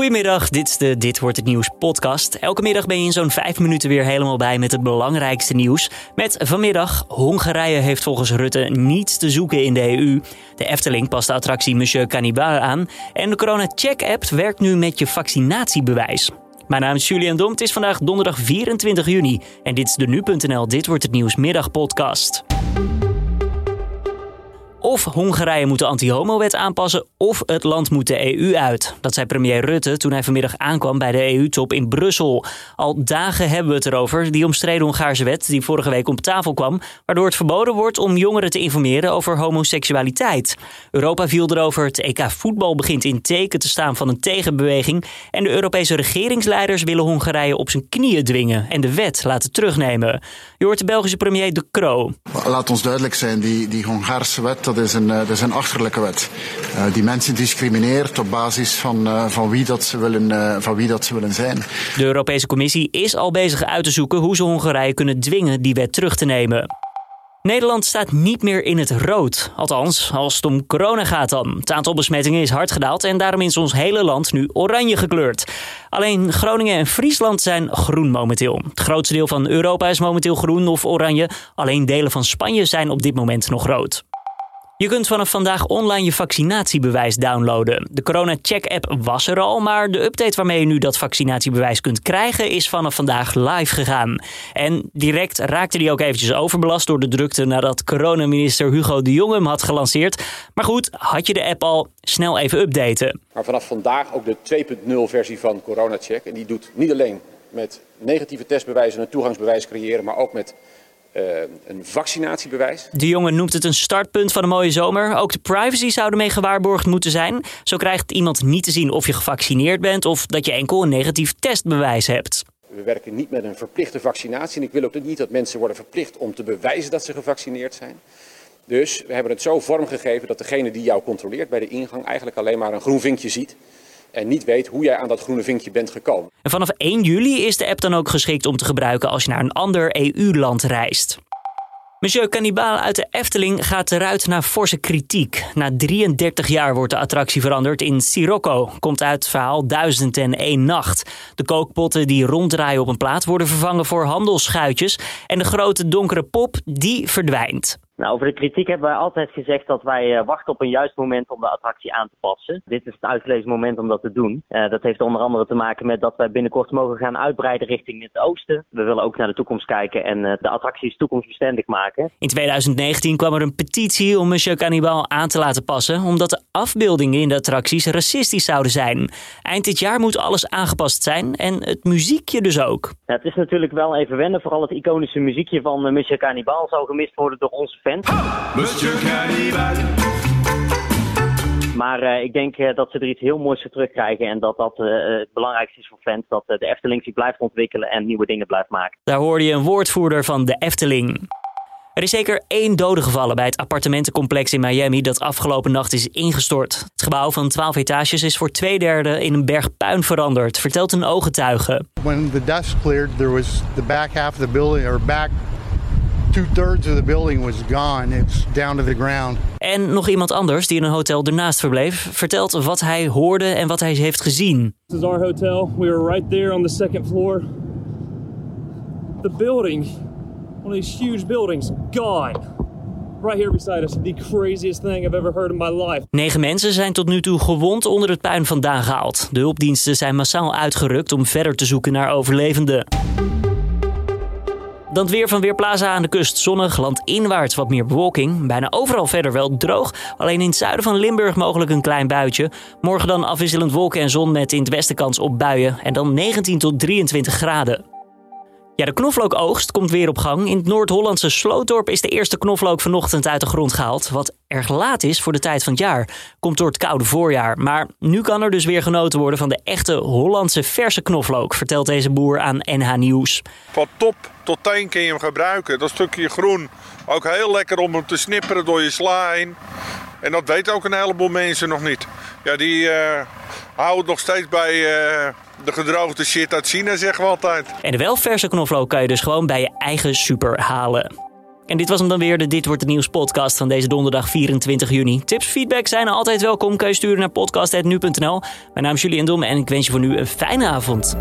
Goedemiddag, dit is de Dit wordt het nieuws podcast. Elke middag ben je in zo'n vijf minuten weer helemaal bij met het belangrijkste nieuws. Met vanmiddag, Hongarije heeft volgens Rutte niets te zoeken in de EU. De Efteling past de attractie Monsieur Cannibal aan. En de Corona Check app werkt nu met je vaccinatiebewijs. Mijn naam is Julian Dom, het is vandaag donderdag 24 juni. En dit is de Nu.nl Dit wordt het nieuws middagpodcast. Of Hongarije moet de anti-homo-wet aanpassen, of het land moet de EU uit. Dat zei premier Rutte toen hij vanmiddag aankwam bij de EU-top in Brussel. Al dagen hebben we het erover, die omstreden Hongaarse wet die vorige week op tafel kwam, waardoor het verboden wordt om jongeren te informeren over homoseksualiteit. Europa viel erover, het EK voetbal begint in teken te staan van een tegenbeweging en de Europese regeringsleiders willen Hongarije op zijn knieën dwingen en de wet laten terugnemen. Je hoort de Belgische premier De Croo. Laat ons duidelijk zijn, die, die Hongaarse wet dat is, een, eh, dat is een achterlijke wet. Uh, die mensen discrimineert op basis van, uh, van, wie dat ze willen, van wie dat ze willen zijn. De Europese Commissie is al bezig uit te zoeken hoe ze Hongarije kunnen dwingen die wet terug te nemen. Nederland staat niet meer in het rood. Althans, als het om corona gaat dan. Het aantal besmettingen is hard gedaald en daarom is ons hele land nu oranje gekleurd. Alleen Groningen en Friesland zijn groen momenteel. Het grootste deel van Europa is momenteel groen of oranje. Alleen delen van Spanje zijn op dit moment nog rood. Je kunt vanaf vandaag online je vaccinatiebewijs downloaden. De Corona Check app was er al, maar de update waarmee je nu dat vaccinatiebewijs kunt krijgen is vanaf vandaag live gegaan. En direct raakte die ook eventjes overbelast door de drukte nadat coronaminister Hugo de Jonge hem had gelanceerd. Maar goed, had je de app al, snel even updaten. Maar vanaf vandaag ook de 2.0 versie van Corona Check. En die doet niet alleen met negatieve testbewijzen een toegangsbewijs creëren, maar ook met uh, een vaccinatiebewijs. De jongen noemt het een startpunt van een mooie zomer. Ook de privacy zou ermee gewaarborgd moeten zijn. Zo krijgt iemand niet te zien of je gevaccineerd bent of dat je enkel een negatief testbewijs hebt. We werken niet met een verplichte vaccinatie. En ik wil ook niet dat mensen worden verplicht om te bewijzen dat ze gevaccineerd zijn. Dus we hebben het zo vormgegeven dat degene die jou controleert bij de ingang eigenlijk alleen maar een groen vinkje ziet en niet weet hoe jij aan dat groene vinkje bent gekomen. En vanaf 1 juli is de app dan ook geschikt om te gebruiken als je naar een ander EU-land reist. Monsieur Cannibal uit de Efteling gaat eruit naar forse kritiek. Na 33 jaar wordt de attractie veranderd in Sirocco. Komt uit het verhaal 1001 Nacht. De kookpotten die ronddraaien op een plaat worden vervangen voor handelsschuitjes. En de grote donkere pop, die verdwijnt. Nou, over de kritiek hebben wij altijd gezegd dat wij uh, wachten op een juist moment om de attractie aan te passen. Dit is het uitgelezen moment om dat te doen. Uh, dat heeft onder andere te maken met dat wij binnenkort mogen gaan uitbreiden richting het oosten. We willen ook naar de toekomst kijken en uh, de attracties toekomstbestendig maken. In 2019 kwam er een petitie om Monsieur Cannibal aan te laten passen, omdat de afbeeldingen in de attracties racistisch zouden zijn. Eind dit jaar moet alles aangepast zijn en het muziekje dus ook. Ja, het is natuurlijk wel even wennen, vooral het iconische muziekje van Monsieur Cannibal zou gemist worden door onze fans. Maar uh, ik denk uh, dat ze er iets heel moois voor terugkrijgen. En dat dat uh, het belangrijkste is voor fans. Dat de Efteling zich blijft ontwikkelen en nieuwe dingen blijft maken. Daar hoorde je een woordvoerder van de Efteling. Er is zeker één dode gevallen bij het appartementencomplex in Miami dat afgelopen nacht is ingestort. Het gebouw van 12 etages is voor twee derde in een berg puin veranderd, vertelt een ooggetuige. When the dust cleared, there was the back half of the building or back two-thirds of the building was gone. It's down to the ground. En nog iemand anders die in een hotel ernaast verbleef, vertelt wat hij hoorde en wat hij heeft gezien. This is our hotel. We were right there on the second floor. The building, one these huge buildings, gone. Right here beside us, the craziest thing I've ever heard in my life. Negen mensen zijn tot nu toe gewond onder het puin vandaan gehaald. De hulpdiensten zijn massaal uitgerukt om verder te zoeken naar overlevenden. Dan het weer van Weerplaza aan de kust. Zonnig, landinwaarts wat meer bewolking. Bijna overal verder wel droog. Alleen in het zuiden van Limburg mogelijk een klein buitje. Morgen dan afwisselend wolken en zon met in het westen kans op buien. En dan 19 tot 23 graden. Ja, de knoflookoogst komt weer op gang. In het Noord-Hollandse Slootdorp is de eerste knoflook vanochtend uit de grond gehaald. Wat erg laat is voor de tijd van het jaar. Komt door het koude voorjaar. Maar nu kan er dus weer genoten worden van de echte Hollandse verse knoflook, vertelt deze boer aan NH Nieuws. Van top tot teen kun je hem gebruiken. Dat stukje groen. Ook heel lekker om hem te snipperen door je sla heen. En dat weten ook een heleboel mensen nog niet. Ja, die uh, houden nog steeds bij uh, de gedroogde shit uit China, zeggen we altijd. En de wel verse knoflook kan je dus gewoon bij je eigen super halen. En dit was hem dan weer, de Dit Wordt Het Nieuws podcast van deze donderdag 24 juni. Tips, feedback zijn altijd welkom. Kun je sturen naar podcast.nu.nl. Mijn naam is Julian Dom en ik wens je voor nu een fijne avond.